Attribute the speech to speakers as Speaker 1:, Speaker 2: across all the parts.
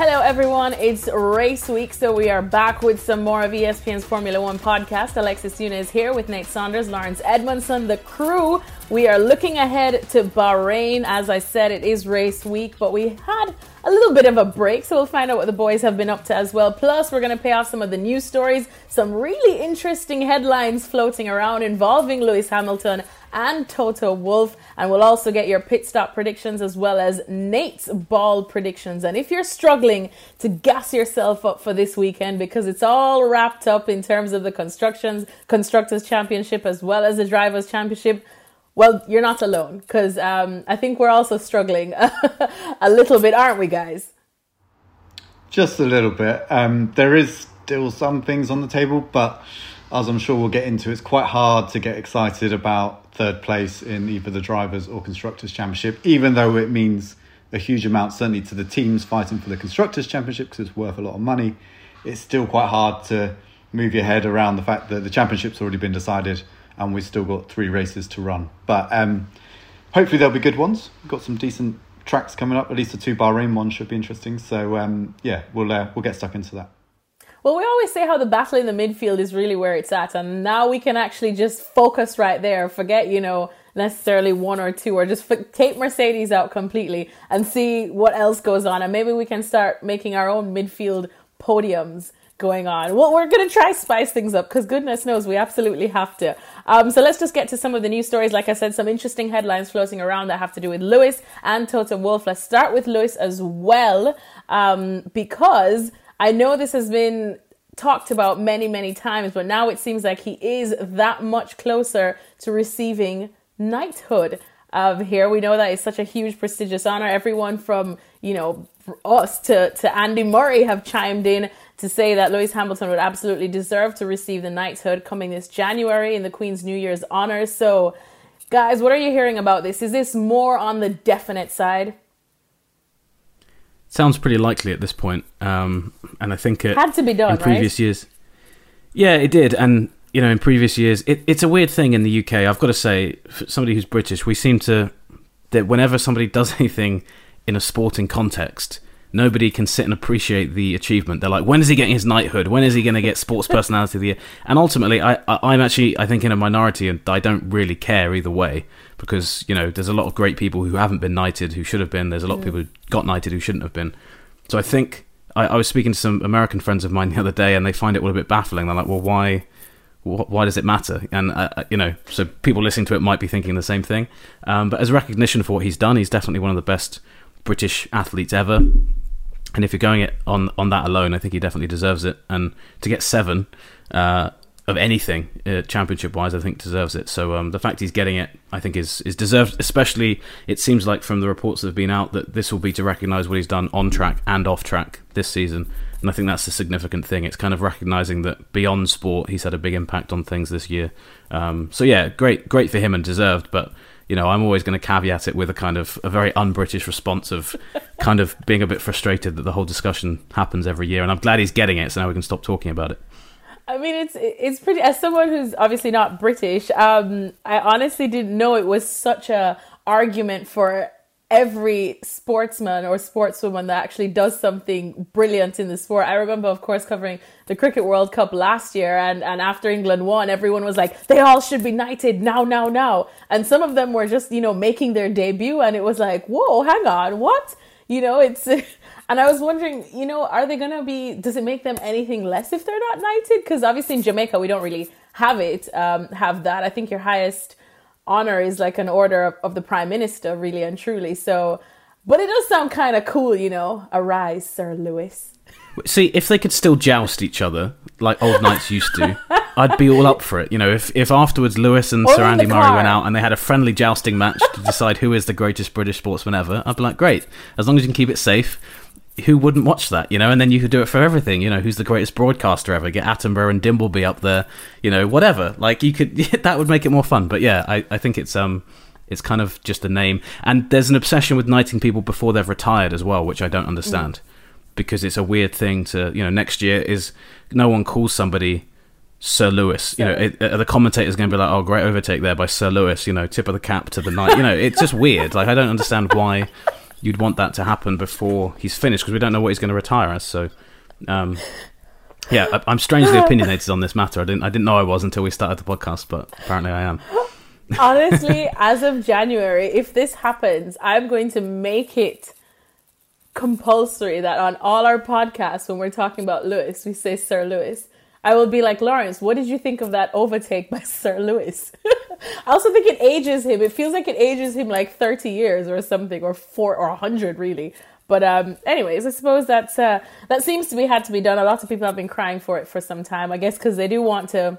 Speaker 1: Hello, everyone. It's race week, so we are back with some more of ESPN's Formula One podcast. Alexis Nunes here with Nate Saunders, Lawrence Edmondson, the crew. We are looking ahead to Bahrain. As I said, it is race week, but we had a little bit of a break, so we'll find out what the boys have been up to as well. Plus, we're going to pay off some of the news stories, some really interesting headlines floating around involving Lewis Hamilton and Toto Wolff. And we'll also get your pit stop predictions as well as Nate's ball predictions. And if you're struggling to gas yourself up for this weekend because it's all wrapped up in terms of the constructions, constructors championship as well as the drivers championship, well, you're not alone because um, I think we're also struggling a little bit, aren't we, guys?
Speaker 2: Just a little bit. Um, there is still some things on the table, but as I'm sure we'll get into, it's quite hard to get excited about third place in either the drivers or constructors championship, even though it means a huge amount certainly to the teams fighting for the constructors championship because it's worth a lot of money. It's still quite hard to move your head around the fact that the championship's already been decided and we've still got three races to run. But um, hopefully there'll be good ones. We've got some decent tracks coming up. At least the two Bahrain ones should be interesting. So um, yeah, we'll uh, we'll get stuck into that.
Speaker 1: Well, we always say how the battle in the midfield is really where it's at, and now we can actually just focus right there. Forget, you know, necessarily one or two, or just take Mercedes out completely and see what else goes on, and maybe we can start making our own midfield podiums going on. Well, we're going to try spice things up because goodness knows we absolutely have to. Um, so let's just get to some of the news stories. Like I said, some interesting headlines floating around that have to do with Lewis and Toto Wolff. Let's start with Lewis as well um, because I know this has been talked about many, many times, but now it seems like he is that much closer to receiving knighthood. Of here, we know that it's such a huge, prestigious honor. Everyone from you know us to to Andy Murray have chimed in to say that Lewis Hamilton would absolutely deserve to receive the knighthood coming this January in the Queen's New Year's honors. So, guys, what are you hearing about this? Is this more on the definite side?
Speaker 3: Sounds pretty likely at this point, um, and I think it
Speaker 1: had to be done
Speaker 3: in previous
Speaker 1: right?
Speaker 3: years. Yeah, it did, and you know, in previous years, it, it's a weird thing in the UK. I've got to say, for somebody who's British, we seem to that whenever somebody does anything in a sporting context, nobody can sit and appreciate the achievement. They're like, when is he getting his knighthood? When is he going to get sports personality of the year? And ultimately, I, I, am actually, I think, in a minority, and I don't really care either way because you know there's a lot of great people who haven't been knighted who should have been. There's a lot of people who got knighted who shouldn't have been. So I think I, I, was speaking to some American friends of mine the other day, and they find it all a bit baffling. They're like, well, why? Why does it matter? And uh, uh, you know, so people listening to it might be thinking the same thing. Um, but as recognition for what he's done, he's definitely one of the best British athletes ever. And if you're going it on on that alone, I think he definitely deserves it. And to get seven uh, of anything uh, championship wise, I think deserves it. So um, the fact he's getting it, I think, is is deserved. Especially, it seems like from the reports that have been out that this will be to recognise what he's done on track and off track this season. And I think that's a significant thing. It's kind of recognising that beyond sport, he's had a big impact on things this year. Um, so yeah, great, great for him and deserved. But you know, I'm always going to caveat it with a kind of a very un-British response of kind of being a bit frustrated that the whole discussion happens every year. And I'm glad he's getting it, so now we can stop talking about it.
Speaker 1: I mean, it's it's pretty. As someone who's obviously not British, um, I honestly didn't know it was such a argument for every sportsman or sportswoman that actually does something brilliant in the sport. I remember, of course, covering the Cricket World Cup last year, and, and after England won, everyone was like, they all should be knighted now, now, now. And some of them were just, you know, making their debut, and it was like, whoa, hang on, what? You know, it's. And I was wondering, you know, are they going to be, does it make them anything less if they're not knighted? Because obviously in Jamaica, we don't really have it, um, have that. I think your highest honor is like an order of, of the prime minister, really and truly. So, but it does sound kind of cool, you know. Arise, Sir Lewis.
Speaker 3: See, if they could still joust each other like old knights used to, I'd be all up for it. You know, if if afterwards Lewis and Sir Andy Murray went out and they had a friendly jousting match to decide who is the greatest British sportsman ever, I'd be like, great. As long as you can keep it safe, who wouldn't watch that, you know? And then you could do it for everything, you know? Who's the greatest broadcaster ever? Get Attenborough and Dimbleby up there, you know? Whatever. Like you could, that would make it more fun. But yeah, I, I think it's um, it's kind of just a name. And there's an obsession with knighting people before they've retired as well, which I don't understand, mm. because it's a weird thing to, you know, next year is no one calls somebody Sir Lewis. You know, it, uh, the commentator's going to be like, "Oh, great overtake there by Sir Lewis." You know, tip of the cap to the knight. You know, it's just weird. Like I don't understand why you'd want that to happen before he's finished because we don't know what he's going to retire as. So, um, yeah, I, I'm strangely opinionated on this matter. I didn't I didn't know I was until we started the podcast, but apparently I am.
Speaker 1: Honestly, as of January, if this happens, I'm going to make it compulsory that on all our podcasts, when we're talking about Lewis, we say Sir Lewis. I will be like, Lawrence, what did you think of that overtake by Sir Lewis? I also think it ages him. It feels like it ages him like 30 years or something, or four or 100 really. But um, anyways, I suppose that's uh, that seems to be had to be done. A lot of people have been crying for it for some time. I guess because they do want to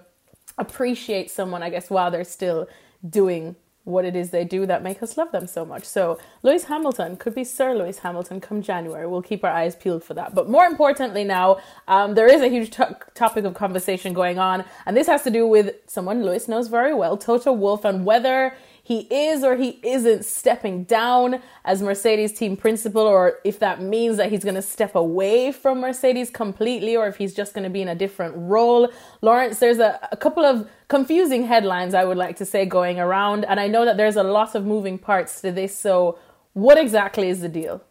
Speaker 1: appreciate someone. I guess while they're still doing what it is they do that make us love them so much. So Lewis Hamilton could be Sir Lewis Hamilton come January. We'll keep our eyes peeled for that. But more importantly, now um, there is a huge t- topic of conversation going on, and this has to do with someone Lewis knows very well, Toto Wolff, and whether he is or he isn't stepping down as Mercedes team principal, or if that means that he's going to step away from Mercedes completely, or if he's just going to be in a different role. Lawrence, there's a, a couple of confusing headlines I would like to say going around, and I know that there's a lot of moving parts to this. So, what exactly is the deal?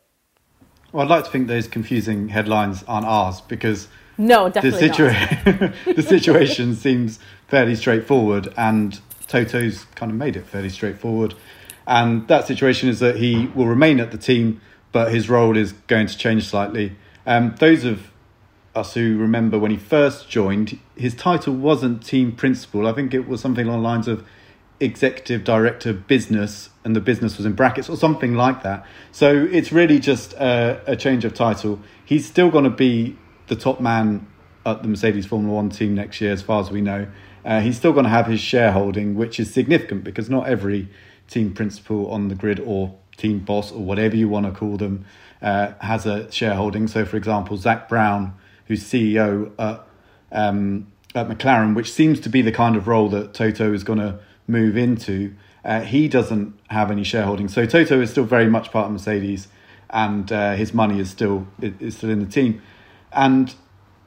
Speaker 2: Well, I'd like to think those confusing headlines aren't ours because
Speaker 1: no, definitely
Speaker 2: the, situa- the situation seems fairly straightforward, and Toto's kind of made it fairly straightforward. And that situation is that he will remain at the team, but his role is going to change slightly. Um, those of us who remember when he first joined, his title wasn't team principal. I think it was something along the lines of executive director business, and the business was in brackets or something like that. So it's really just a, a change of title. He's still going to be the top man at the Mercedes Formula One team next year, as far as we know. Uh, he's still going to have his shareholding, which is significant because not every team principal on the grid or team boss or whatever you want to call them uh, has a shareholding. So, for example, Zak Brown, who's CEO at, um, at McLaren, which seems to be the kind of role that Toto is going to move into, uh, he doesn't have any shareholding. So Toto is still very much part of Mercedes, and uh, his money is still is still in the team. And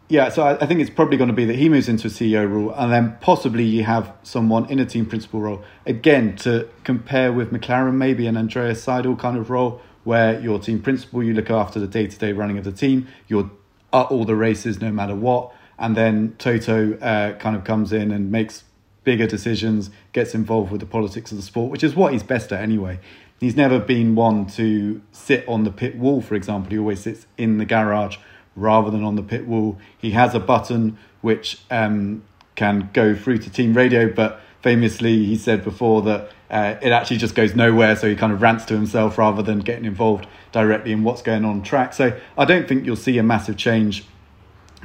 Speaker 2: yeah, so I, I think it's probably going to be that he moves into a CEO role, and then possibly you have someone in a team principal role again to compare with McLaren, maybe an Andreas Seidl kind of role, where you're team principal, you look after the day to day running of the team, you're at all the races no matter what, and then Toto uh, kind of comes in and makes bigger decisions, gets involved with the politics of the sport, which is what he's best at anyway. He's never been one to sit on the pit wall, for example. He always sits in the garage rather than on the pit wall. He has a button which um, can go through to team radio, but famously he said before that uh, it actually just goes nowhere, so he kind of rants to himself rather than getting involved directly in what's going on track. So I don't think you'll see a massive change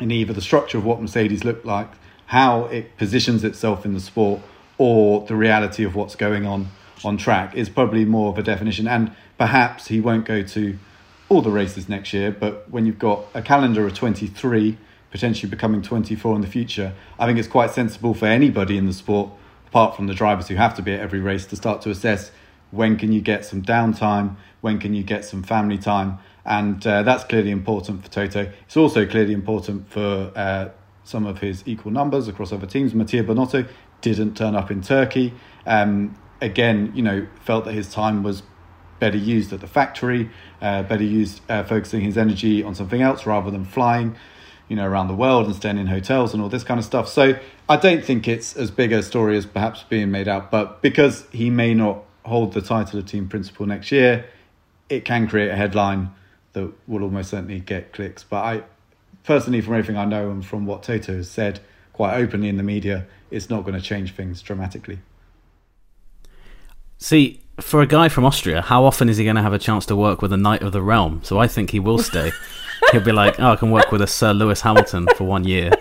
Speaker 2: in either the structure of what Mercedes look like, how it positions itself in the sport, or the reality of what's going on on track is probably more of a definition. And perhaps he won't go to all the races next year, but when you've got a calendar of 23, potentially becoming 24 in the future, I think it's quite sensible for anybody in the sport, apart from the drivers who have to be at every race, to start to assess when can you get some downtime, when can you get some family time, and uh, that's clearly important for Toto. It's also clearly important for uh, some of his equal numbers across other teams. Mattia Binotto didn't turn up in Turkey. Um, again, you know, felt that his time was better used at the factory, uh, better used uh, focusing his energy on something else rather than flying, you know, around the world and staying in hotels and all this kind of stuff. So I don't think it's as big a story as perhaps being made out, but because he may not hold the title of team principal next year, it can create a headline that will almost certainly get clicks. But I personally, from everything I know and from what Toto has said quite openly in the media, it's not going to change things dramatically.
Speaker 3: See, for a guy from Austria, how often is he going to have a chance to work with a knight of the realm? So I think he will stay. he'll be like, oh, I can work with a Sir Lewis Hamilton for one year,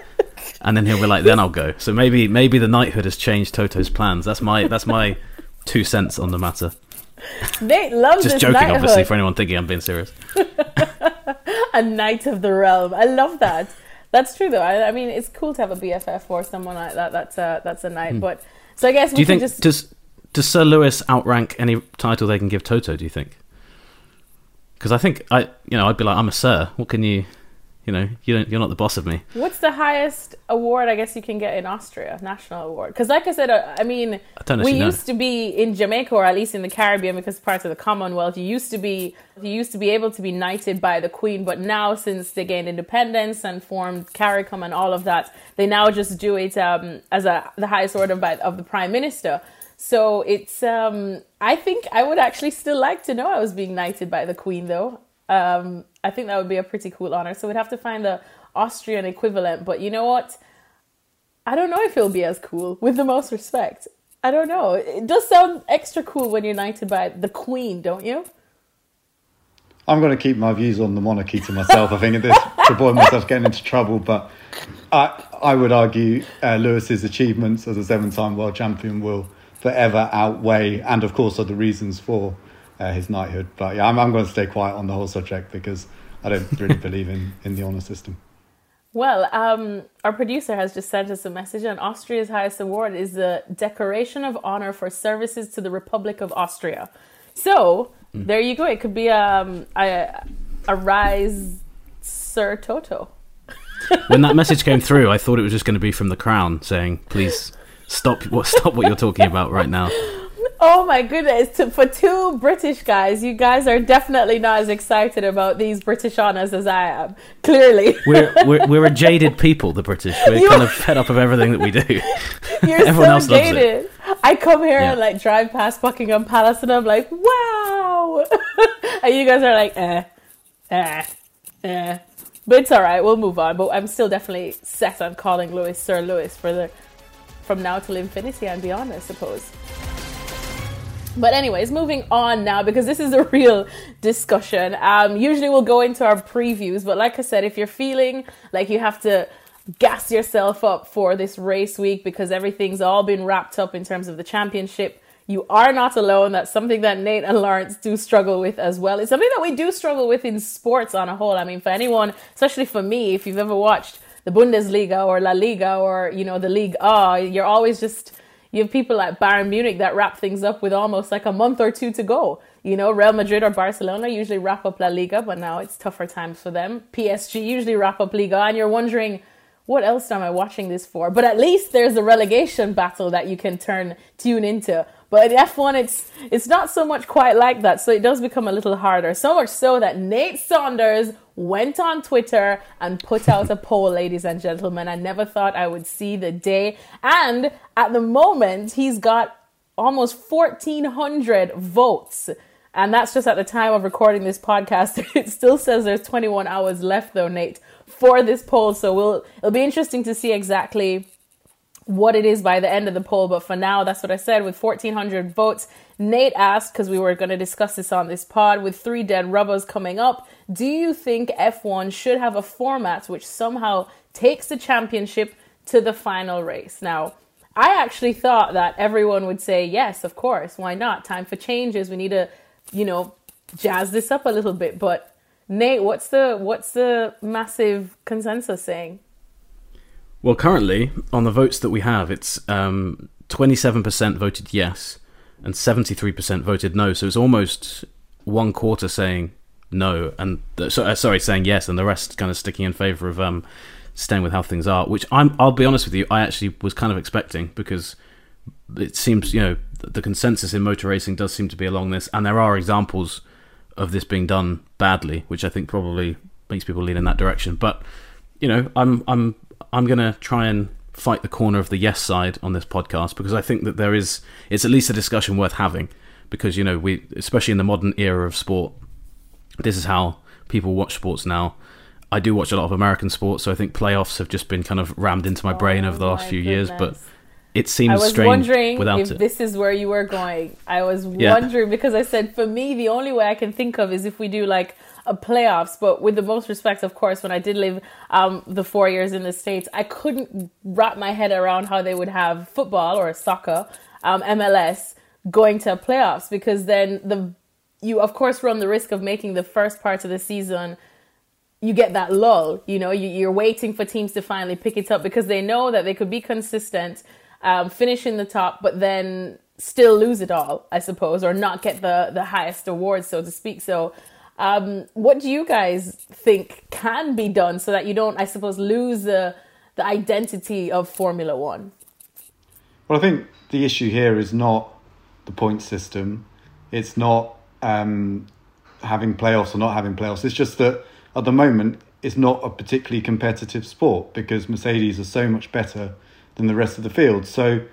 Speaker 3: and then he'll be like, then I'll go. So maybe maybe the knighthood has changed Toto's plans. That's my that's my two cents on the matter.
Speaker 1: Nate loves
Speaker 3: just joking, knighthood. obviously, for anyone thinking I'm being serious.
Speaker 1: a knight of the realm. I love that. That's true, though. I, I, mean, it's cool to have a BFF or someone like that. That's a that's a knight. Hmm. But so I guess
Speaker 3: do you think
Speaker 1: just
Speaker 3: does does Sir Lewis outrank any title they can give Toto? Do you think? Because I think I, you know, I'd be like, I'm a Sir. What can you, You know, you don't, you're not the boss of me.
Speaker 1: What's the highest award I guess you can get in Austria? National award? Because, like I said, uh, I mean,
Speaker 3: don't
Speaker 1: we
Speaker 3: know.
Speaker 1: used to be in Jamaica, or at least in the Caribbean, because part of the Commonwealth. You used to be you used to be able to be knighted by the Queen, but now since they gained independence and formed CARICOM and all of that, they now just do it um, as a the highest order by of the Prime Minister. So it's um, I think I would actually still like to know I was being knighted by the Queen, though. Um, I think that would be a pretty cool honor. So we'd have to find the Austrian equivalent. But you know what? I don't know if it'll be as cool. With the most respect, I don't know. It does sound extra cool when you're knighted by the Queen, don't you?
Speaker 2: I'm going to keep my views on the monarchy to myself. I think at this to avoid myself getting into trouble, but I I would argue uh, Lewis's achievements as a seven-time world champion will forever outweigh, and of course, are the reasons for uh, his knighthood. But yeah, I'm I'm going to stay quiet on the whole subject because I don't really believe in in the honor system.
Speaker 1: Well, um, our producer has just sent us a message, and Austria's highest award is the Decoration of Honor for Services to the Republic of Austria. So there you go. It could be um, a a rise, Sir Toto.
Speaker 3: When that message came through, I thought it was just going to be from the Crown saying, "Please stop what stop what you're talking about right now."
Speaker 1: Oh my goodness! For two British guys, you guys are definitely not as excited about these British honors as I am. Clearly,
Speaker 3: We're we're, we're a jaded people, the British. We're
Speaker 1: You-
Speaker 3: kind of fed up of everything that we do.
Speaker 1: you're
Speaker 3: Everyone
Speaker 1: so
Speaker 3: else loves it.
Speaker 1: I come here
Speaker 3: Yeah.
Speaker 1: and like drive past Buckingham Palace, and I'm like, wow, and you guys are like, eh, eh, eh. But it's all right. We'll move on. But I'm still definitely set on calling Lewis Sir Lewis for the from now till infinity and beyond, I suppose. But anyways, moving on now because this is a real discussion. Um, usually we'll go into our previews, but like I said, if you're feeling like you have to gas yourself up for this race week because everything's all been wrapped up in terms of the championship, you are not alone. That's something that Nate and Lawrence do struggle with as well. It's something that we do struggle with in sports on a whole. I mean, for anyone, especially for me, if you've ever watched the Bundesliga or La Liga or you know the League A, you're always just you have people like Bayern Munich that wrap things up with almost like a month or two to go. You know, Real Madrid or Barcelona usually wrap up La Liga, but now it's tougher times for them. PSG usually wrap up Liga, and you're wondering, what else am I watching this for? But at least there's a relegation battle that you can turn tune into. But in F1, it's it's not so much quite like that, so it does become a little harder. So much so that Nate Saunders went on Twitter and put out a poll, ladies and gentlemen. I never thought I would see the day, and at the moment, he's got almost 1,400 votes. And that's just at the time of recording this podcast. It still says there's 21 hours left, though, Nate, for this poll. So we'll it'll be interesting to see exactly what it is by the end of the poll. But for now, that's what I said. With 1,400 votes, Nate asked because we were going to discuss this on this pod. With three dead rubbers coming up, do you think F1 should have a format which somehow takes the championship to the final race? Now. I actually thought that everyone would say yes, of course. Why not? Time for changes. We need to, you know, jazz this up a little bit. But Nate, what's the what's the massive consensus saying?
Speaker 3: Well, currently on the votes that we have, it's um, 27% voted yes and 73% voted no. So it's almost one quarter saying no, and uh, so, uh, sorry, saying yes, and the rest kind of sticking in favour of um, staying with how things are. Which I'm, I'll be honest with you, I actually was kind of expecting because it seems you know the consensus in motor racing does seem to be along this, and there are examples of this being done badly, which I think probably makes people lean in that direction. But you know, I'm I'm I'm gonna try and fight the corner of the yes side on this podcast because I think that there is it's at least a discussion worth having because you know we especially in the modern era of sport this is how people watch sports now. I do watch a lot of American sports, so I think playoffs have just been kind of rammed into my brain over the last
Speaker 1: Oh
Speaker 3: few years. But
Speaker 1: goodness.
Speaker 3: it
Speaker 1: I
Speaker 3: seems
Speaker 1: was
Speaker 3: strange
Speaker 1: wondering
Speaker 3: without
Speaker 1: if
Speaker 3: it.
Speaker 1: this is where you were going. I was
Speaker 3: Yeah.
Speaker 1: wondering because I said for me the only way I can think of is if we do like playoffs. But with the most respect, of course, when I did live um, the four years in the states, I couldn't wrap my head around how they would have football or soccer, um, MLS going to playoffs because then the you of course run the risk of making the first part of the season you get that lull. You know, you, you're waiting for teams to finally pick it up because they know that they could be consistent, um, finish in the top, but then still lose it all, I suppose, or not get the the highest awards, so to speak. So Um, what do you guys think can be done so that you don't, I suppose, lose the the identity of Formula One?
Speaker 2: Well, I think the issue here is not the point system. It's not um, having playoffs or not having playoffs. It's just that at the moment it's not a particularly competitive sport because Mercedes are so much better than the rest of the field. So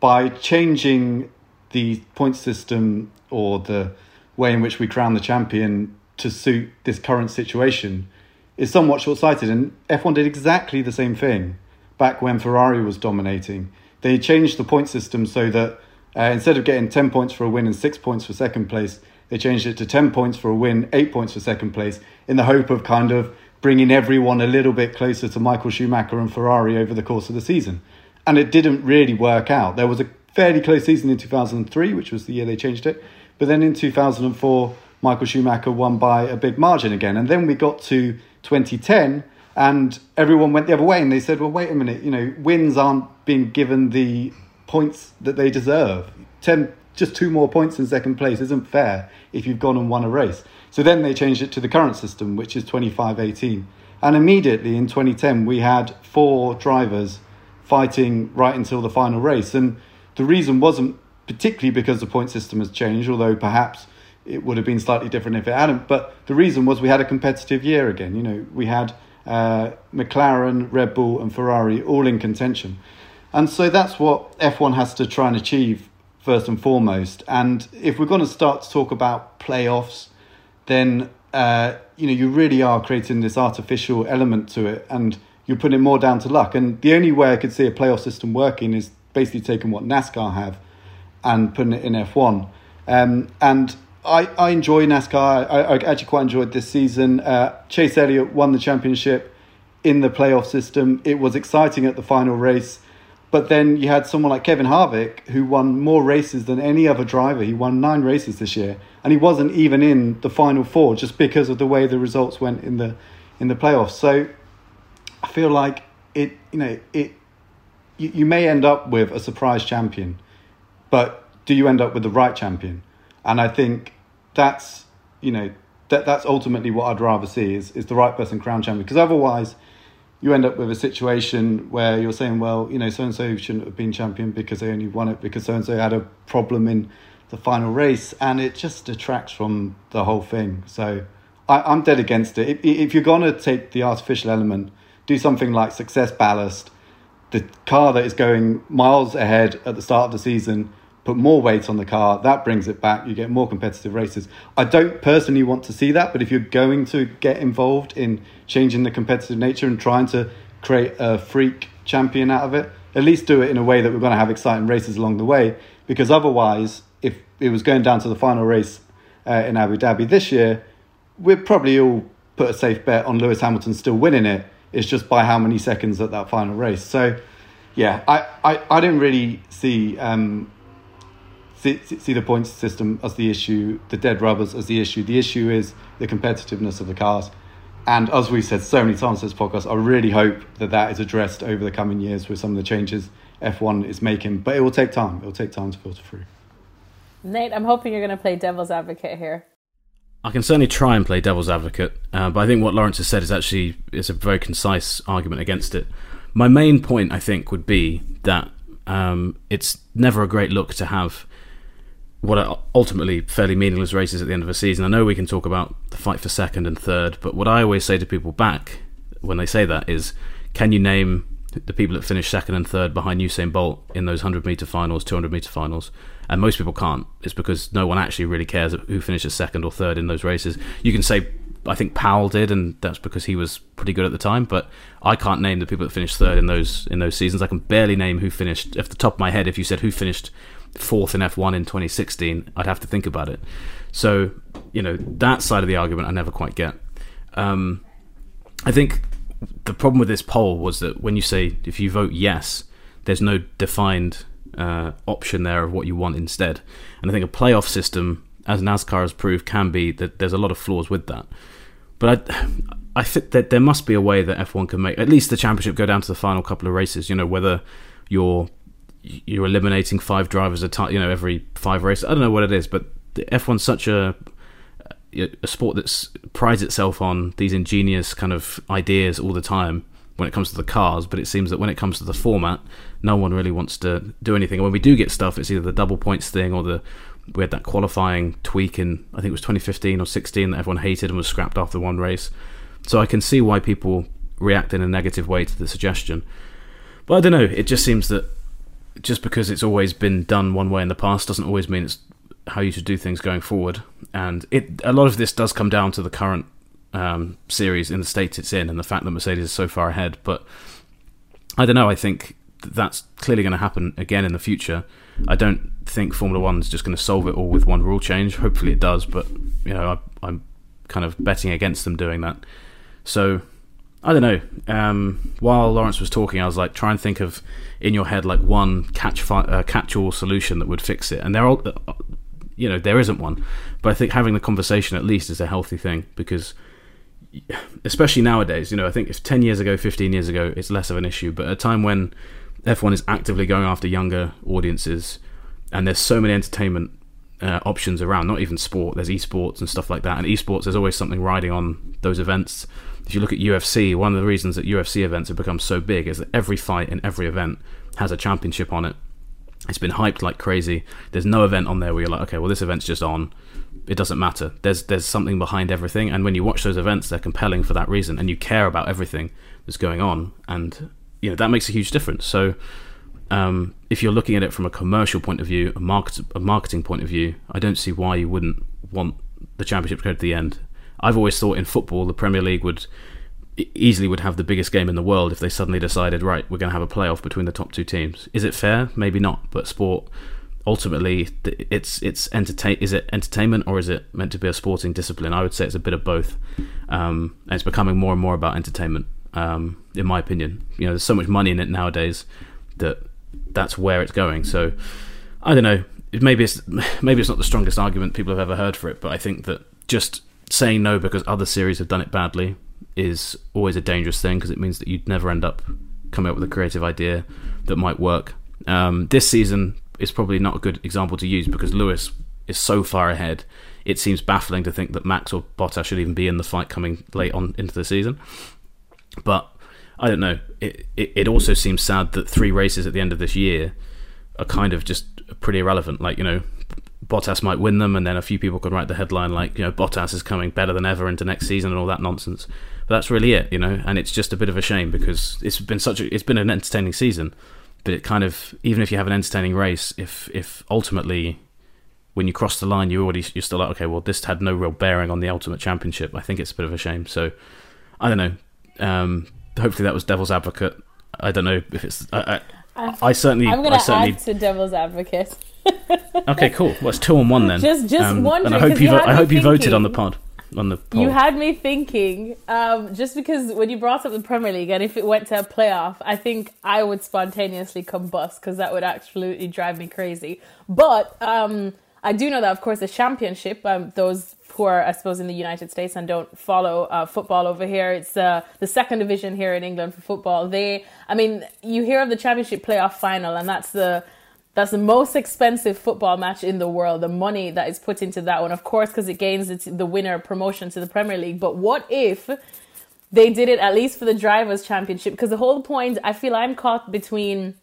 Speaker 2: by changing the point system or the way in which we crown the champion to suit this current situation is somewhat short sighted. And F1 did exactly the same thing back when Ferrari was dominating. They changed the point system so that uh, instead of getting 10 points for a win and 6 points for second place, they changed it to 10 points for a win, 8 points for second place, in the hope of kind of bringing everyone a little bit closer to Michael Schumacher and Ferrari over the course of the season. And it didn't really work out. There was a fairly close season in 2003, which was the year they changed it. But then in 2004, Michael Schumacher won by a big margin again. And then we got to 2010 and everyone went the other way and they said, well, wait a minute, you know, wins aren't being given the points that they deserve. 10, just two more points in second place isn't fair if you've gone and won a race. So then they changed it to the current system, which is 25 18. And immediately in 2010, we had four drivers fighting right until the final race. And the reason wasn't particularly because the point system has changed, although perhaps it would have been slightly different if it hadn't. But the reason was we had a competitive year again. You know, we had uh, McLaren, Red Bull, and Ferrari all in contention. And so that's what F1 has to try and achieve first and foremost. And if we're going to start to talk about playoffs, then uh, you know you really are creating this artificial element to it, and you're putting it more down to luck. And the only way I could see a playoff system working is basically taking what NASCAR have and putting it in F1. Um, and I, I enjoy NASCAR. I, I actually quite enjoyed this season. Uh, Chase Elliott won the championship in the playoff system. It was exciting at the final race. But then you had someone like Kevin Harvick who won more races than any other driver. He won nine races this year, and he wasn't even in the final four just because of the way the results went in the in the playoffs. So I feel like it. You know, it. You, you may end up with a surprise champion, but do you end up with the right champion? And I think that's you know that that's ultimately what I'd rather see is is the right person crown champion because otherwise you end up with a situation where you're saying, well, you know, so and so shouldn't have been champion because they only won it because so and so had a problem in the final race, and it just detracts from the whole thing. So I, am dead against it. If, if you're to take the artificial element, do something like success ballast. The car that is going miles ahead at the start of the season put more weight on the car. That brings it back. You get more competitive races. I don't personally want to see that, but if you're going to get involved in changing the competitive nature and trying to create a freak champion out of it, at least do it in a way that we're going to have exciting races along the way. Because otherwise, if it was going down to the final race uh, in Abu Dhabi this year, we'd probably all put a safe bet on Lewis Hamilton still winning it. It's just by how many seconds at that final race. So, yeah, I, I, I didn't really see um, see, see the points system as the issue, the dead rubbers as the issue. The issue is the competitiveness of the cars. And as we've said so many times in this podcast, I really hope that that is addressed over the coming years with some of the changes F1 is making. But it will take time. It will take time to filter through.
Speaker 1: Nate, I'm hoping you're going to play devil's advocate here.
Speaker 3: I can certainly try and play devil's advocate, uh, but I think what Lawrence has said is actually is a very concise argument against it. My main point, I think, would be that um, it's never a great look to have what are ultimately fairly meaningless races at the end of a season. I know we can talk about the fight for second and third, but what I always say to people back when they say that is, can you name the people that finished second and third behind Usain Bolt in those 100 meter finals, 200 meter finals? And most people can't. It's because no one actually really cares who finishes second or third in those races. You can say, I think Powell did, and that's because he was pretty good at the time. But I can't name the people that finished third in those in those seasons. I can barely name who finished. Off the top of my head, if you said who finished fourth in F1 in 2016, I'd have to think about it. So, you know, that side of the argument I never quite get. Um, I think the problem with this poll was that when you say if you vote yes, there's no defined uh, option there of what you want instead. And I think a playoff system, as NASCAR has proved, can be that there's a lot of flaws with that. But I, I think that there must be a way that F1 can make at least the championship go down to the final couple of races. You know, whether you're you're eliminating five drivers a time, you know, every five races. I don't know what it is, but F1's such a a sport that prides itself on these ingenious kind of ideas all the time when it comes to the cars, but it seems that when it comes to the format, no one really wants to do anything. And when we do get stuff, it's either the double points thing or the we had that qualifying tweak in I think it was 2015 or 16 that everyone hated and was scrapped after one race. So I can see why people react in a negative way to the suggestion. But I don't know. It just seems that just because it's always been done one way in the past doesn't always mean it's how you should do things going forward. And it a lot of this does come down to the current um, series in the states it's in and the fact that Mercedes is so far ahead. But I don't know. I think that's clearly going to happen again in the future. I don't think Formula One is just going to solve it all with one rule change. Hopefully it does, but you know I, I'm kind of betting against them doing that. So I don't know. Um, while Lawrence was talking, I was like, try and think of in your head like one catch fi- uh, catch-all solution that would fix it, and there are, you know, there isn't one. But I think having the conversation at least is a healthy thing because, especially nowadays, you know, I think if ten years ago, fifteen years ago, it's less of an issue. But at a time when F1 is actively going after younger audiences, and there's so many entertainment uh, options around. Not even sport. There's esports and stuff like that. And esports, there's always something riding on those events. If you look at UFC, one of the reasons that UFC events have become so big is that every fight in every event has a championship on it. It's been hyped like crazy. There's no event on there where you're like, okay, well this event's just on. It doesn't matter. There's there's something behind everything, and when you watch those events, they're compelling for that reason, and you care about everything that's going on, and you know that makes a huge difference. So um, if you're looking at it from a commercial point of view, a, market, a marketing point of view, I don't see why you wouldn't want the championship to go to the end. I've always thought in football the Premier League would easily would have the biggest game in the world if they suddenly decided right we're going to have a playoff between the top two teams. Is it fair? Maybe not, but sport ultimately it's it's entertain is it entertainment or is it meant to be a sporting discipline? I would say it's a bit of both, um, and it's becoming more and more about entertainment. Um, in my opinion, you know, there's so much money in it nowadays that that's where it's going. So I don't know. Maybe it's maybe it's not the strongest argument people have ever heard for it, but I think that just saying no because other series have done it badly is always a dangerous thing because it means that you'd never end up coming up with a creative idea that might work. Um, this season is probably not a good example to use because Lewis is so far ahead. It seems baffling to think that Max or Bottas should even be in the fight coming late on into the season. But I don't know. It, it, it also seems sad that three races at the end of this year are kind of just pretty irrelevant. Like you know, Bottas might win them, and then a few people could write the headline like you know Bottas is coming better than ever into next season and all that nonsense. But that's really it, you know. And it's just a bit of a shame because it's been such a it's been an entertaining season, but it kind of even if you have an entertaining race, if if ultimately when you cross the line you already you're still like okay well this had no real bearing on the ultimate championship. I think it's a bit of a shame. So I don't know. Um, hopefully that was devil's advocate. I don't know if it's. I, I, I certainly.
Speaker 1: I'm going to
Speaker 3: certainly...
Speaker 1: add to devil's advocate.
Speaker 3: Okay, cool. Well, it's two on one then.
Speaker 1: Just, just um,
Speaker 3: wondering. And I hope you. I hope you voted on the pod. On the poll.
Speaker 1: You had me thinking, um, just because when you brought up the Premier League and if it went to a playoff, I think I would spontaneously combust because that would absolutely drive me crazy. But um, I do know that, of course, the Championship, um, those who are, I suppose, in the United States and don't follow uh, football over here. It's uh, the second division here in England for football. They, I mean, you hear of the championship playoff final, and that's the that's the most expensive football match in the world. The money that is put into that one, of course, because it gains the winner promotion to the Premier League. But what if they did it at least for the drivers' championship? Because the whole point, I feel, I'm caught between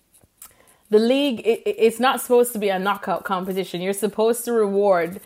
Speaker 1: the league. It, it's not supposed to be a knockout competition. You're supposed to reward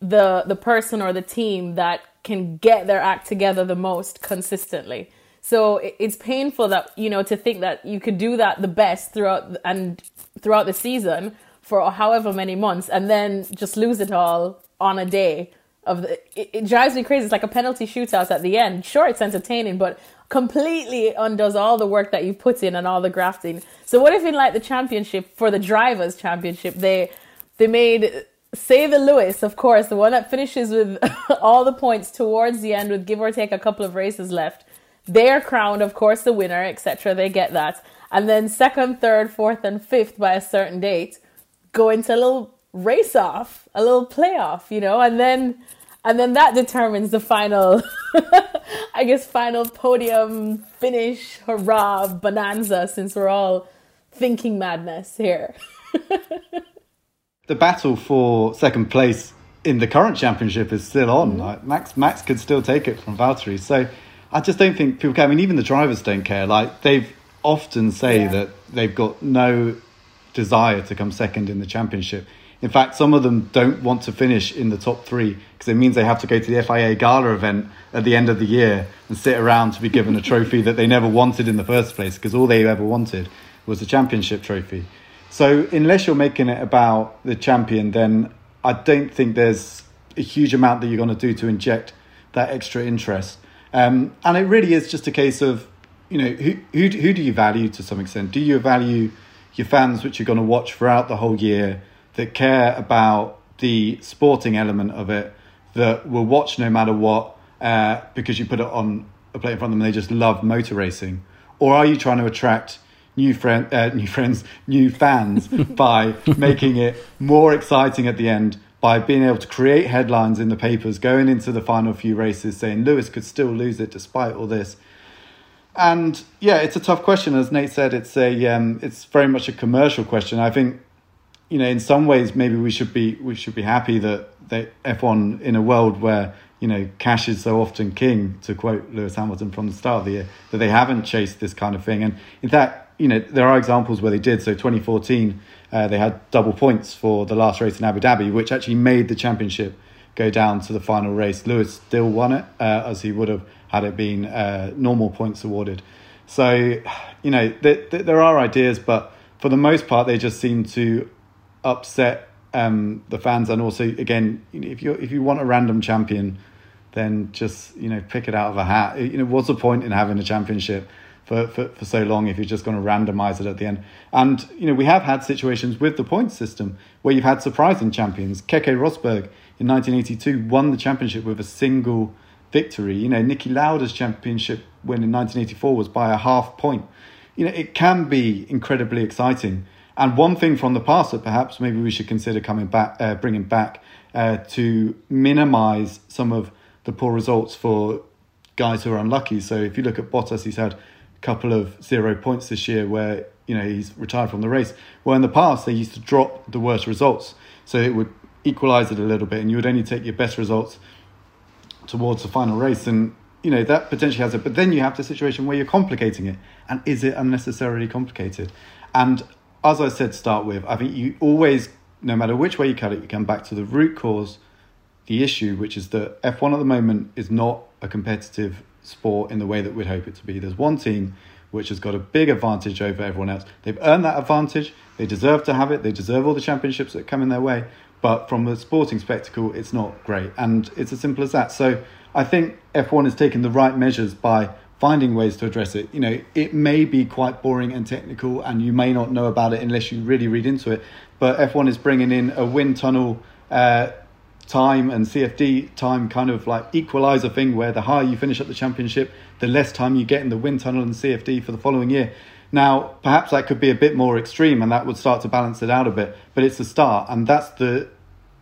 Speaker 1: the the person or the team that can get their act together the most consistently. So it's painful that you know to think that you could do that the best throughout and throughout the season for however many months and then just lose it all on a day of the it, it drives me crazy. It's like a penalty shootout at the end. Sure, it's entertaining, but completely undoes all the work that you put in and all the grafting. So what if in like the championship for the drivers championship they they made say the Lewis, of course, the one that finishes with all the points towards the end with give or take a couple of races left. They are crowned, of course, the winner, etc. They get that. And then second, third, fourth, and fifth by a certain date go into a little race off, a little playoff, you know, and then and then that determines the final I guess final podium finish hurrah bonanza since we're all thinking madness here.
Speaker 2: the battle for second place in the current championship is still on. Mm-hmm. Like Max Max could still take it from Valtteri. So I just don't think people care. I mean, even the drivers don't care. Like they've often say yeah. that they've got no desire to come second in the championship. In fact, some of them don't want to finish in the top three because it means they have to go to the FIA gala event at the end of the year and sit around to be given a trophy that they never wanted in the first place because all they ever wanted was the championship trophy. So, unless you're making it about the champion, then I don't think there's a huge amount that you're going to do to inject that extra interest. Um, and it really is just a case of, you know, who, who, who do you value to some extent? Do you value your fans, which you're going to watch throughout the whole year? that care about the sporting element of it, that will watch no matter what uh, because you put it on a plate in front of them. And they just love motor racing, or are you trying to attract new friend, uh, new friends, new fans by making it more exciting at the end? By being able to create headlines in the papers going into the final few races saying Lewis could still lose it despite all this. And yeah, it's a tough question. As Nate said, it's a um, it's very much a commercial question. I think you know, in some ways, maybe we should be we should be happy that they F1 in a world where you know cash is so often king, to quote Lewis Hamilton from the start of the year, that they haven't chased this kind of thing. And in fact, you know, there are examples where they did. So 2014, uh, they had double points for the last race in Abu Dhabi, which actually made the championship go down to the final race. Lewis still won it, uh, as he would have had it been uh, normal points awarded. So, you know, th- th- there are ideas, but for the most part, they just seem to upset um, the fans, and also again, if you if you want a random champion, then just you know pick it out of a hat. You know, what's the point in having a championship for, for, for so long if you're just going to randomize it at the end? And you know, we have had situations with the point system where you've had surprising champions. Keke Rosberg in 1982 won the championship with a single victory. You know, Niki Lauda's championship win in 1984 was by a half point. You know, it can be incredibly exciting. And one thing from the past that perhaps maybe we should consider coming back, uh, bringing back uh, to minimise some of the poor results for guys who are unlucky. So if you look at Bottas, he's had a couple of zero points this year where you know he's retired from the race. Well, in the past they used to drop the worst results, so it would equalise it a little bit, and you would only take your best results towards the final race. And you know that potentially has it, but then you have the situation where you're complicating it, and is it unnecessarily complicated? And as I said to start with, I think you always, no matter which way you cut it, you come back to the root cause, the issue, which is that F1 at the moment is not a competitive sport in the way that we'd hope it to be. There's one team which has got a big advantage over everyone else. They've earned that advantage. They deserve to have it. They deserve all the championships that come in their way. But from a sporting spectacle, it's not great. And it's as simple as that. So I think F1 has taken the right measures by finding ways to address it. You know, it may be quite boring and technical, and you may not know about it unless you really read into it. But F1 is bringing in a wind tunnel uh, time and CFD time kind of like equalizer thing, where the higher you finish at the championship, the less time you get in the wind tunnel and CFD for the following year. Now, perhaps that could be a bit more extreme, and that would start to balance it out a bit. But it's a start, and that's the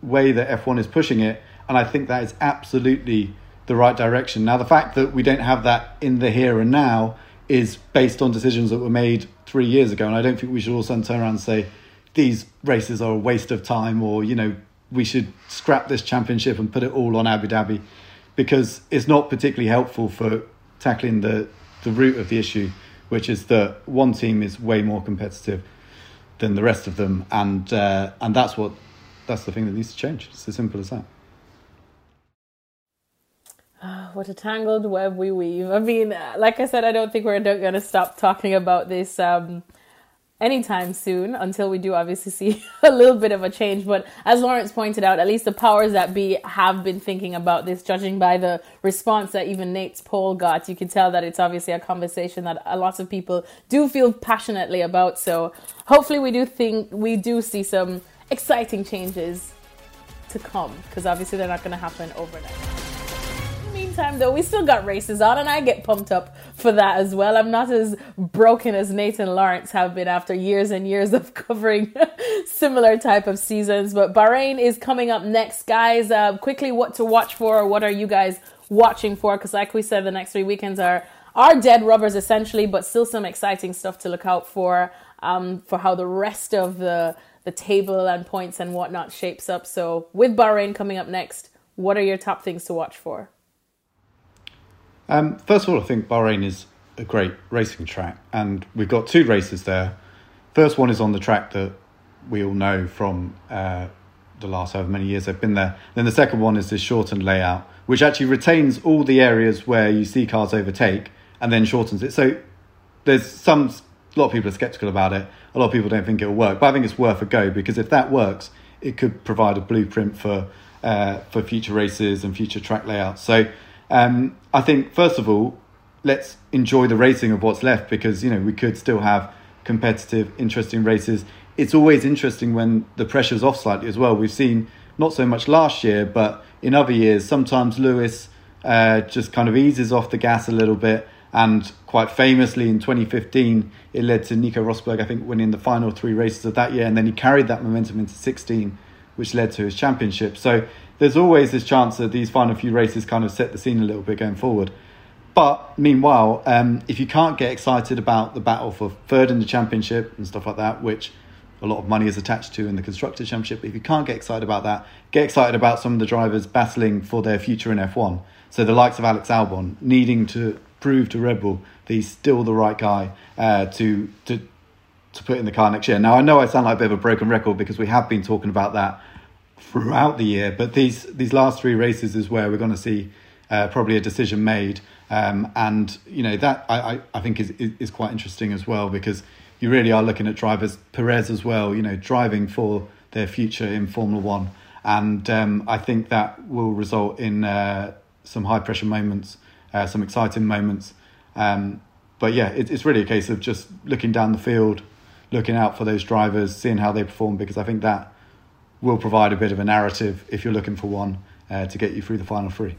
Speaker 2: way that F1 is pushing it. And I think that is absolutely the right direction. Now, the fact that we don't have that in the here and now is based on decisions that were made three years ago, and I don't think we should also turn around and say these races are a waste of time, or you know we should scrap this championship and put it all on Abu Dhabi, because it's not particularly helpful for tackling the the root of the issue, which is that one team is way more competitive than the rest of them, and uh, and that's what that's the thing that needs to change. It's as simple as that.
Speaker 1: what a tangled web we weave. I mean, like I said, I don't think we're going to stop talking about this um, anytime soon until we do obviously see a little bit of a change. But as Lawrence pointed out, at least the powers that be have been thinking about this, judging by the response that even Nate's poll got. You can tell that it's obviously a conversation that a lot of people do feel passionately about. So hopefully, we do think we do see some exciting changes to come because obviously they're not going to happen overnight meantime, though, we still got races on, and I get pumped up for that as well. I'm not as broken as Nate and Lawrence have been after years and years of covering similar type of seasons. But Bahrain is coming up next, guys. Uh, quickly, what to watch for? What are you guys watching for? Because, like we said, the next three weekends are are dead rubbers essentially, but still some exciting stuff to look out for. Um, for how the rest of the the table and points and whatnot shapes up. So with Bahrain coming up next, what are your top things to watch for?
Speaker 2: Um, first of all, I think Bahrain is a great racing track, and we've got two races there. First one is on the track that we all know from uh, the last however many years they've been there. Then the second one is this shortened layout, which actually retains all the areas where you see cars overtake and then shortens it. So there's some a lot of people are skeptical about it. A lot of people don't think it will work, but I think it's worth a go because if that works, it could provide a blueprint for uh, for future races and future track layouts. So um, I think first of all, let's enjoy the racing of what's left because you know we could still have competitive, interesting races. It's always interesting when the pressure's off slightly as well. We've seen not so much last year, but in other years, sometimes Lewis uh, just kind of eases off the gas a little bit. And quite famously in 2015, it led to Nico Rosberg, I think, winning the final three races of that year. And then he carried that momentum into 16, which led to his championship. So there's always this chance that these final few races kind of set the scene a little bit going forward. But meanwhile, um, if you can't get excited about the battle for third in the championship and stuff like that, which a lot of money is attached to in the constructor championship, if you can't get excited about that, get excited about some of the drivers battling for their future in F1. So the likes of Alex Albon needing to prove to Red Bull that he's still the right guy uh, to to to put in the car next year. Now I know I sound like a bit of a broken record because we have been talking about that throughout the year, but these these last three races is where we're going to see uh, probably a decision made. Um, and you know that I, I, I think is, is, is quite interesting as well because you really are looking at drivers Perez as well. You know driving for their future in Formula One, and um, I think that will result in uh, some high pressure moments, uh, some exciting moments. Um, but yeah, it, it's really a case of just looking down the field, looking out for those drivers, seeing how they perform because I think that will provide a bit of a narrative if you're looking for one uh, to get you through the final three.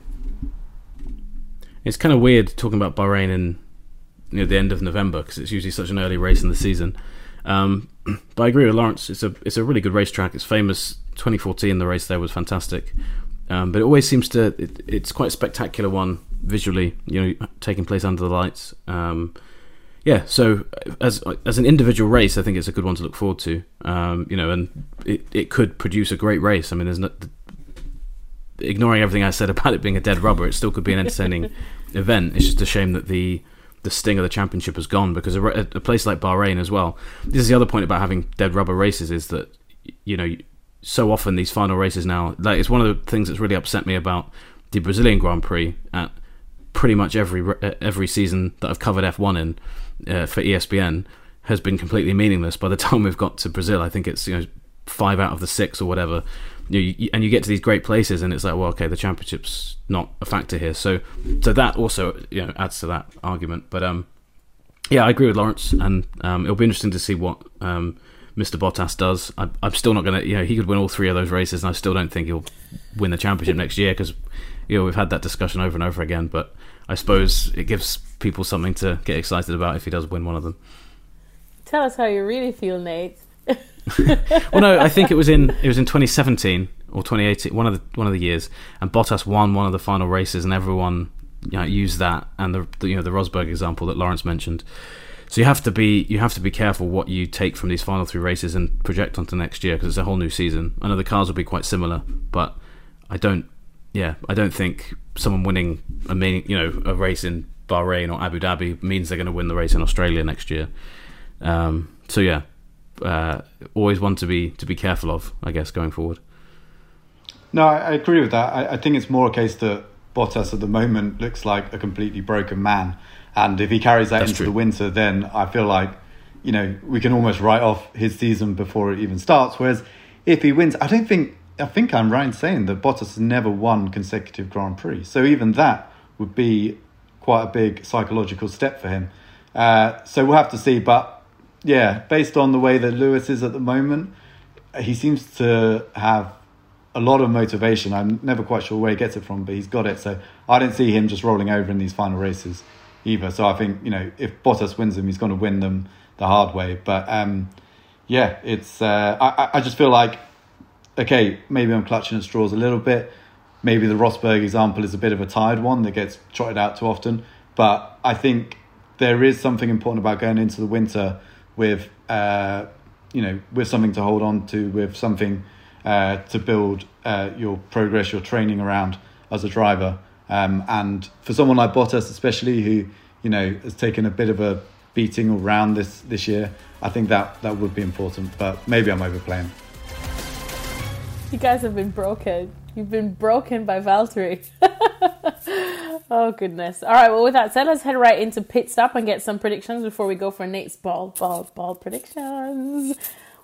Speaker 3: It's kind of weird talking about Bahrain in near the end of November because it's usually such an early race in the season. Um, but I agree with Lawrence. It's a it's a really good racetrack. It's famous. 2014, the race there was fantastic. Um, but it always seems to it, it's quite a spectacular one visually. You know, taking place under the lights. Um, yeah, so as as an individual race, I think it's a good one to look forward to. Um, you know, and it, it could produce a great race. I mean, there's not ignoring everything I said about it being a dead rubber, it still could be an entertaining event. It's just a shame that the the sting of the championship has gone because a, a, place like Bahrain as well. This is the other point about having dead rubber races is that you know so often these final races now like it's one of the things that's really upset me about the Brazilian Grand Prix at pretty much every every season that I've covered F1 in uh, for ESPN has been completely meaningless by the time we've got to Brazil. I think it's you know five out of the six or whatever you, you, and you get to these great places, and it's like, well, okay, the championship's not a factor here. So, so that also you know adds to that argument. But um, yeah, I agree with Lawrence, and um, it'll be interesting to see what um, Mr. Bottas does. I, I'm still not going to, you know, he could win all three of those races, and I still don't think he'll win the championship next year because you know we've had that discussion over and over again. But I suppose it gives people something to get excited about if he does win one of them.
Speaker 1: Tell us how you really feel, Nate.
Speaker 3: well, no, I think it was in it was in 2017 or 2018, one of the one of the years, and Bottas won one of the final races, and everyone you know, used that and the, the you know the Rosberg example that Lawrence mentioned. So you have to be you have to be careful what you take from these final three races and project onto next year because it's a whole new season. I know the cars will be quite similar, but I don't yeah I don't think someone winning a main, you know a race in Bahrain or Abu Dhabi means they're going to win the race in Australia next year. Um, so yeah, uh, always one to be to be careful of, I guess, going forward.
Speaker 2: No, I, I agree with that. I, I, think it's more a case that Bottas at the moment looks like a completely broken man, and if he carries that That's into true. the winter, then I feel like you know we can almost write off his season before it even starts. Whereas if he wins, I don't think I think I'm right in saying that Bottas has never won consecutive Grand Prix, so even that would be quite a big psychological step for him. Uh, so we'll have to see, but yeah, based on the way that Lewis is at the moment, he seems to have a lot of motivation. I'm never quite sure where he gets it from, but he's got it. So I don't see him just rolling over in these final races either. So I think you know if Bottas wins them, he's going to win them the hard way. But um, yeah, it's uh, I I just feel like okay, maybe I'm clutching at straws a little bit. Maybe the Rosberg example is a bit of a tired one that gets trotted out too often. But I think there is something important about going into the winter with uh, you know, with something to hold on to, with something uh, to build uh, your progress, your training around as a driver. Um, and for someone like Bottas, especially who you know has taken a bit of a beating around this this year, I think that that would be important. But maybe I'm overplaying.
Speaker 1: You guys have been broken. You've been broken by Valtteri. oh goodness. All right. Well, with that said, let's head right into pit stop and get some predictions before we go for Nate's ball, ball, ball predictions.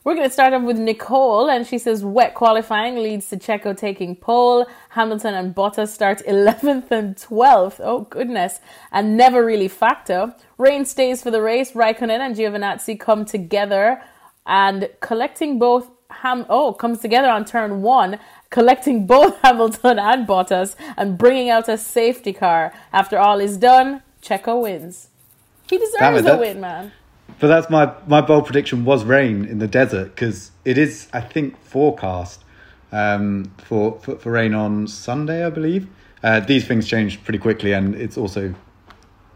Speaker 1: We're going to start off with Nicole, and she says wet qualifying leads to Checo taking pole. Hamilton and Bottas start 11th and 12th. Oh, goodness. And never really factor. Rain stays for the race. Raikkonen and Giovinazzi come together and collecting both Ham. Oh, comes together on turn one, collecting both Hamilton and Bottas and bringing out a safety car. After all is done, Checo wins. He deserves a win, man.
Speaker 2: But that's my my bold prediction was rain in the desert because it is I think forecast um, for, for for rain on Sunday I believe. Uh, these things change pretty quickly and it's also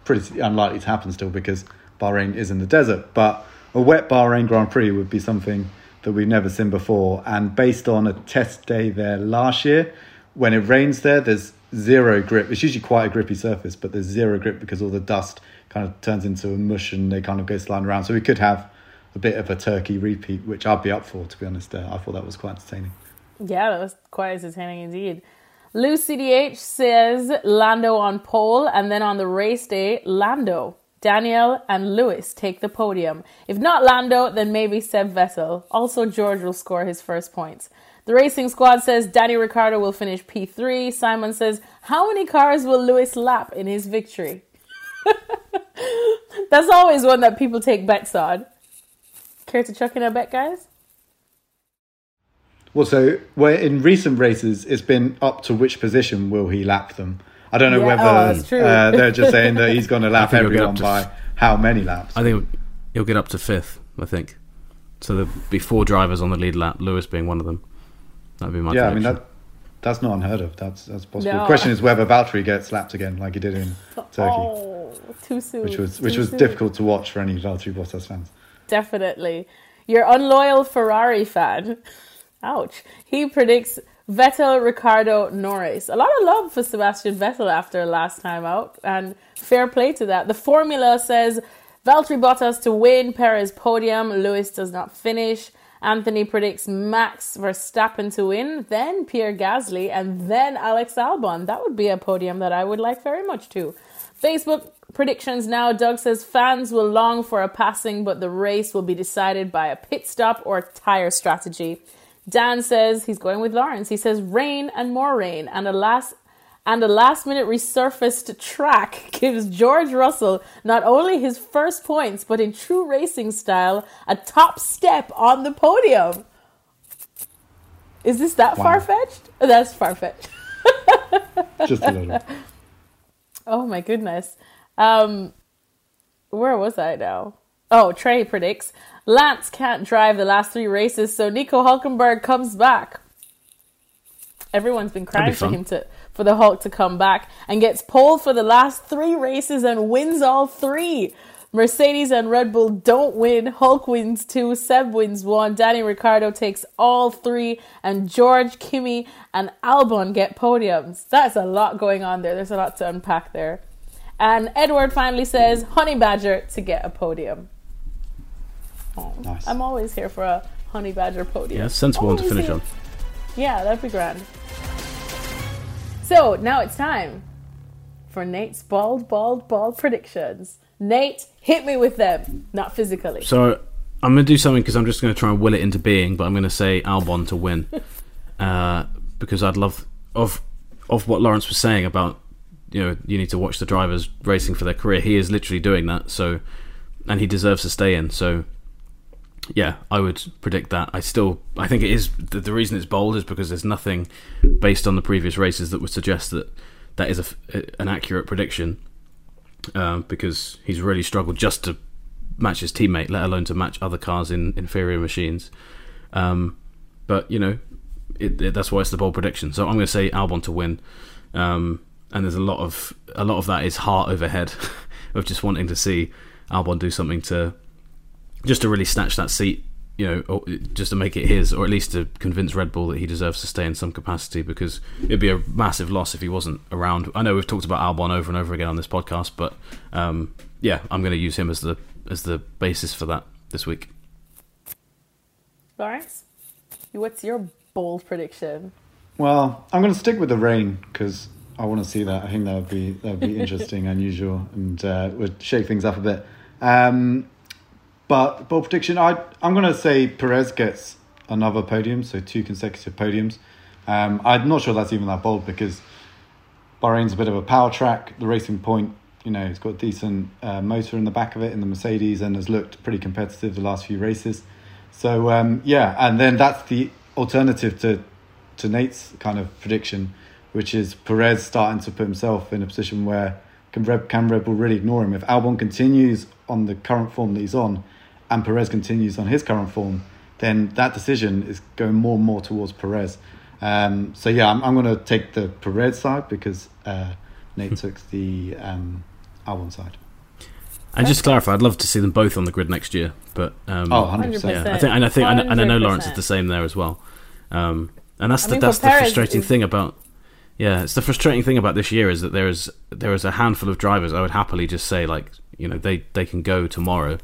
Speaker 2: pretty unlikely to happen still because Bahrain is in the desert. But a wet Bahrain Grand Prix would be something that we've never seen before. And based on a test day there last year, when it rains there, there's zero grip. It's usually quite a grippy surface, but there's zero grip because all the dust kind of turns into a mush and they kind of go sliding around. So we could have a bit of a turkey repeat, which I'd be up for, to be honest. Uh, I thought that was quite entertaining.
Speaker 1: Yeah, that was quite entertaining indeed. Lou CDH says Lando on pole, and then on the race day, Lando. Daniel and Lewis take the podium. If not Lando, then maybe Seb Vettel. Also, George will score his first points. The racing squad says Danny Ricciardo will finish P3. Simon says, How many cars will Lewis lap in his victory? That's always one that people take bets on. Care to chuck in a bet, guys?
Speaker 2: Well, so where in recent races, it's been up to which position will he lap them. I don't know yeah, whether oh, uh, they're just saying that he's going to lap everyone by how many laps.
Speaker 3: I think he'll get up to fifth. I think so. There'll be four drivers on the lead lap, Lewis being one of them. That'd be my yeah. Prediction. I mean that
Speaker 2: that's not unheard of. That's that's possible. No. The question is whether Valtteri gets lapped again, like he did in Turkey.
Speaker 1: Oh, too soon.
Speaker 2: Which was which was soon. difficult to watch for any Valtteri Bottas fans.
Speaker 1: Definitely, your unloyal Ferrari fan. Ouch. He predicts Vettel, Ricciardo, Norris. A lot of love for Sebastian Vettel after last time out, and fair play to that. The formula says Valtteri Bottas to win, Perez podium, Lewis does not finish. Anthony predicts Max Verstappen to win, then Pierre Gasly, and then Alex Albon. That would be a podium that I would like very much to. Facebook predictions now. Doug says fans will long for a passing, but the race will be decided by a pit stop or tire strategy. Dan says he's going with Lawrence. He says rain and more rain and a last and a last minute resurfaced track gives George Russell not only his first points but in true racing style a top step on the podium. Is this that wow. far fetched? That's far fetched.
Speaker 2: Just a little.
Speaker 1: Oh my goodness. Um, where was I now? Oh, Trey predicts Lance can't drive the last three races, so Nico Hulkenberg comes back. Everyone's been crying for him to for the Hulk to come back and gets pole for the last three races and wins all three. Mercedes and Red Bull don't win. Hulk wins two. Seb wins one. Danny Ricciardo takes all three. And George, Kimi, and Albon get podiums. That's a lot going on there. There's a lot to unpack there. And Edward finally says Honey Badger to get a podium. Oh, nice. I'm always here for a honey badger podium.
Speaker 3: Yeah, sensible one to finish on.
Speaker 1: Yeah, that'd be grand. So now it's time for Nate's bald, bald, bald predictions. Nate, hit me with them, not physically.
Speaker 3: So I'm going to do something because I'm just going to try and will it into being, but I'm going to say Albon to win uh, because I'd love of of what Lawrence was saying about you know you need to watch the drivers racing for their career. He is literally doing that. So and he deserves to stay in. So yeah, I would predict that. I still, I think it is the, the, reason it's bold is because there's nothing based on the previous races that would suggest that that is a, an accurate prediction. Um, because he's really struggled just to match his teammate, let alone to match other cars in inferior machines. Um, but you know, it, it, that's why it's the bold prediction. So I'm going to say Albon to win. Um, and there's a lot of a lot of that is heart overhead of just wanting to see Albon do something to just to really snatch that seat you know, or, just to make it his, or at least to convince Red Bull that he deserves to stay in some capacity, because it'd be a massive loss if he wasn't around. I know we've talked about Albon over and over again on this podcast, but um, yeah, I'm going to use him as the as the basis for that this week.
Speaker 1: Lawrence, what's your bold prediction?
Speaker 2: Well, I'm going to stick with the rain because I want to see that. I think that would be that would be interesting, unusual, and uh, would shake things up a bit. Um, but bold prediction, I I'm going to say Perez gets another podium, so two consecutive podiums. Um, I'm not sure that's even that bold because Bahrain's a bit of a power track. The Racing Point, you know, it's got a decent uh, motor in the back of it in the Mercedes and has looked pretty competitive the last few races. So um, yeah, and then that's the alternative to to Nate's kind of prediction, which is Perez starting to put himself in a position where can Red, can Red Bull really ignore him? If Albon continues on the current form that he's on, and Perez continues on his current form, then that decision is going more and more towards Perez. Um, so yeah, I'm, I'm going to take the Perez side because uh, Nate took the um, Albon side.
Speaker 3: And just to clarify, I'd love to see them both on the grid next year. But um,
Speaker 2: oh, 100%.
Speaker 3: Yeah, I think, and I think, and I know Lawrence is the same there as well. Um, and that's
Speaker 1: I
Speaker 3: the
Speaker 1: mean,
Speaker 3: that's the
Speaker 1: Perez,
Speaker 3: frustrating
Speaker 1: is-
Speaker 3: thing about yeah, it's the frustrating thing about this year is that there is there is a handful of drivers I would happily just say like you know they they can go tomorrow,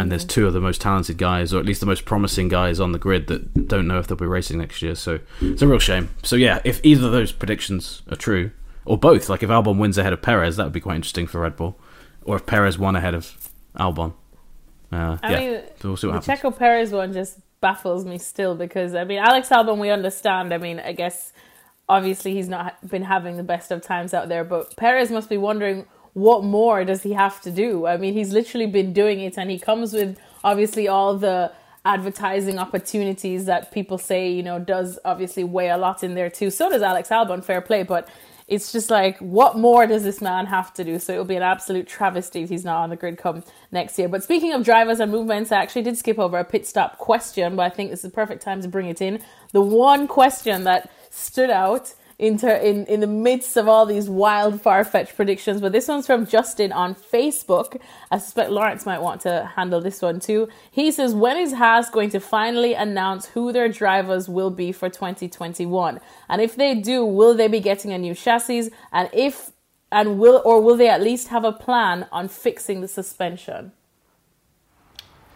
Speaker 3: and there's two of the most talented guys or at least the most promising guys on the grid that don't know if they'll be racing next year. So it's a real shame. So yeah, if either of those predictions are true or both, like if Albon wins ahead of Perez, that would be quite interesting for Red Bull, or if Perez won ahead of Albon. Uh,
Speaker 1: I
Speaker 3: yeah,
Speaker 1: mean,
Speaker 3: so we'll see what
Speaker 1: the
Speaker 3: happens.
Speaker 1: Checo Perez one just baffles me still because I mean Alex Albon we understand. I mean I guess obviously he's not been having the best of times out there, but Perez must be wondering what more does he have to do? I mean he's literally been doing it and he comes with obviously all the advertising opportunities that people say you know does obviously weigh a lot in there too. So does Alex Albon, fair play, but it's just like what more does this man have to do so it'll be an absolute travesty if he's not on the grid come next year but speaking of drivers and movements i actually did skip over a pit stop question but i think this is the perfect time to bring it in the one question that stood out in, ter- in, in the midst of all these wild far-fetched predictions. But this one's from justin on facebook. I suspect lawrence might want to handle this one too. He says when is haas going to finally announce who their drivers will be for 2021 and if they do will they be getting a new chassis? And if and will or will they at least have a plan on fixing the suspension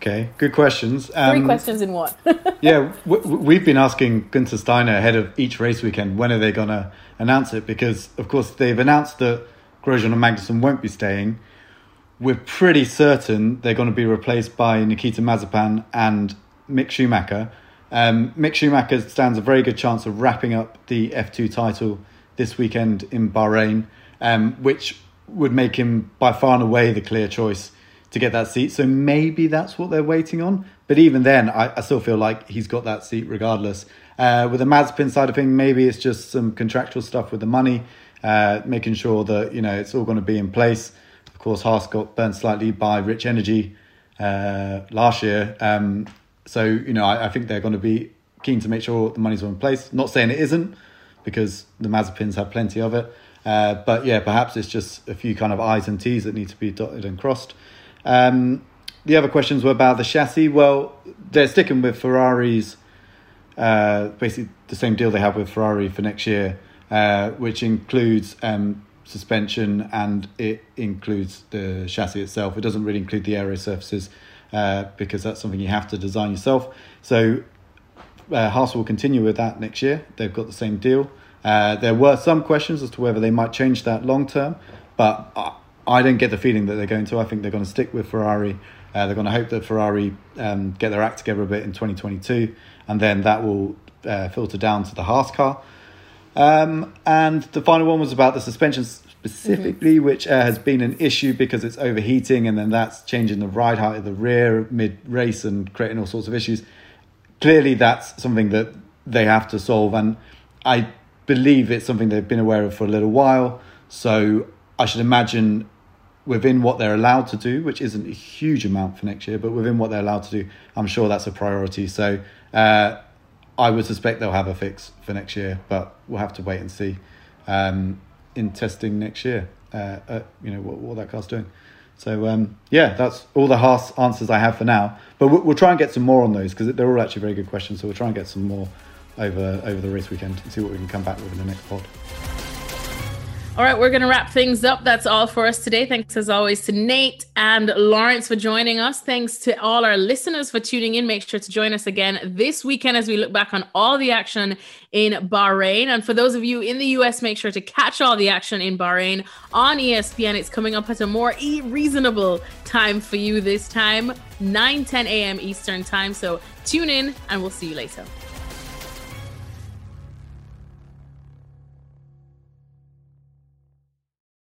Speaker 2: Okay, good questions.
Speaker 1: three
Speaker 2: Um,
Speaker 1: questions in one
Speaker 2: yeah, w- we've been asking Günther Steiner ahead of each race weekend when are they going to announce it because, of course, they've announced that Grosjean and Magnussen won't be staying. We're pretty certain they're going to be replaced by Nikita Mazepin and Mick Schumacher. Um, Mick Schumacher stands a very good chance of wrapping up the F2 title this weekend in Bahrain, um, which would make him by far and away the clear choice to get that seat. So maybe that's what they're waiting on. But even then, I, I still feel like he's got that seat regardless. Uh, with the Mazepin side of things, maybe it's just some contractual stuff with the money, uh, making sure that you know it's all going to be in place. Of course, Haas got burnt slightly by Rich Energy uh, last year, um, so you know I, I think they're going to be keen to make sure the money's all in place. Not saying it isn't, because the Mazepins have plenty of it. Uh, but yeah, perhaps it's just a few kind of I's and T's that need to be dotted and crossed. Um, the other questions were about the chassis. Well, they're sticking with Ferrari's, uh, basically the same deal they have with Ferrari for next year, uh, which includes um, suspension and it includes the chassis itself. It doesn't really include the aero surfaces uh, because that's something you have to design yourself. So uh, Haas will continue with that next year. They've got the same deal. Uh, there were some questions as to whether they might change that long term, but I, don't get the feeling that they're going to. I think they're going to stick with Ferrari. Uh, they're going to hope that Ferrari um, get their act together a bit in 2022, and then that will uh, filter down to the Haas car. Um, and the final one was about the suspension specifically, which uh, has been an issue because it's overheating, and then that's changing the ride height of the rear mid race and creating all sorts of issues. Clearly, that's something that they have to solve, and I believe it's something they've been aware of for a little while. So I should imagine within what they're allowed to do, which isn't a huge amount for next year, but within what they're allowed to do, I'm sure that's a priority. So uh, I would suspect they'll have a fix for next year, but we'll have to wait and see um, in testing next year. Uh, uh, you know what, what that car's doing. So um, yeah, that's all the Haas answers I have for now. But we'll, we'll try and get some more on those because they're all actually very good questions. So we'll try and get some more over over the race weekend and see what we can come back with in the next pod.
Speaker 1: All right, we're going to wrap things up. That's all for us today. Thanks as always to Nate and Lawrence for joining us. Thanks to all our listeners for tuning in. Make sure to join us again this weekend as we look back on all the action in Bahrain. And for those of you in the US, make sure to catch all the action in Bahrain on ESPN. It's coming up at a more reasonable time for you this time, 9 10 a.m. Eastern time. So tune in and we'll see you later.